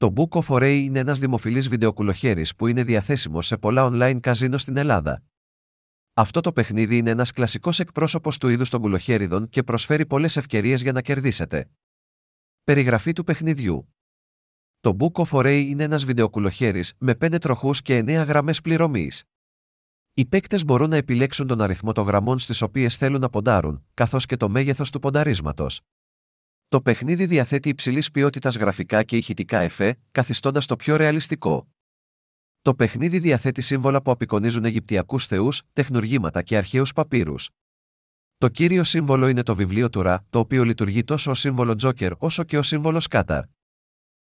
Το Book of Oray είναι ένας δημοφιλής βιντεοκουλοχέρης που είναι διαθέσιμο σε πολλά online καζίνο στην Ελλάδα. Αυτό το παιχνίδι είναι ένας κλασικός εκπρόσωπος του είδους των κουλοχέριδων και προσφέρει πολλές ευκαιρίες για να κερδίσετε. Περιγραφή του παιχνιδιού Το Book of Oray είναι ένας βιντεοκουλοχέρης με 5 τροχούς και 9 γραμμές πληρωμής. Οι παίκτες μπορούν να επιλέξουν τον αριθμό των γραμμών στις οποίες θέλουν να ποντάρουν, καθώς και το μέγεθος του πονταρίσματος. Το παιχνίδι διαθέτει υψηλής ποιότητας γραφικά και ηχητικά εφέ, καθιστώντας το πιο ρεαλιστικό. Το παιχνίδι διαθέτει σύμβολα που απεικονίζουν Αιγυπτιακούς θεούς, τεχνουργήματα και αρχαίους παπύρους. Το κύριο σύμβολο είναι το βιβλίο του Ρα, το οποίο λειτουργεί τόσο ως σύμβολο Τζόκερ όσο και ως σύμβολο Σκάταρ.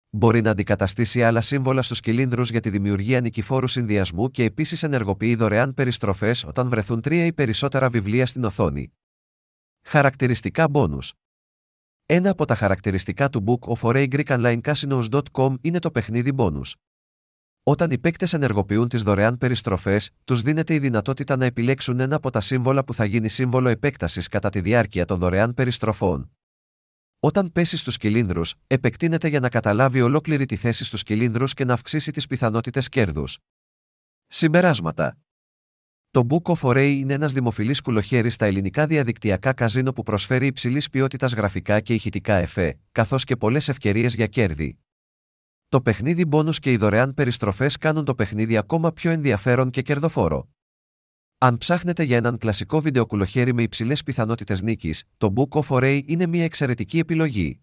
Μπορεί να αντικαταστήσει άλλα σύμβολα στους κυλίνδρους για τη δημιουργία νικηφόρου συνδυασμού και επίσης ενεργοποιεί δωρεάν περιστροφές όταν βρεθούν τρία ή περισσότερα βιβλία στην οθόνη. Χαρακτηριστικά μπόνους ένα από τα χαρακτηριστικά του Book of Oray Greek Online Casinos.com είναι το παιχνίδι bonus. Όταν οι παίκτες ενεργοποιούν τις δωρεάν περιστροφές, τους δίνεται η δυνατότητα να επιλέξουν ένα από τα σύμβολα που θα γίνει σύμβολο επέκτασης κατά τη διάρκεια των δωρεάν περιστροφών. Όταν πέσει στους κυλίνδρους, επεκτείνεται για να καταλάβει ολόκληρη τη θέση στους κυλίνδρους και να αυξήσει τις πιθανότητες κέρδους. Συμπεράσματα το Book of Oray είναι ένας δημοφιλής κουλοχέρι στα ελληνικά διαδικτυακά καζίνο που προσφέρει υψηλής ποιότητας γραφικά και ηχητικά εφέ, καθώς και πολλές ευκαιρίες για κέρδη. Το παιχνίδι bonus και οι δωρεάν περιστροφές κάνουν το παιχνίδι ακόμα πιο ενδιαφέρον και κερδοφόρο. Αν ψάχνετε για έναν κλασικό βιντεοκουλοχέρι με υψηλές πιθανότητες νίκης, το Book of Oray είναι μια εξαιρετική επιλογή.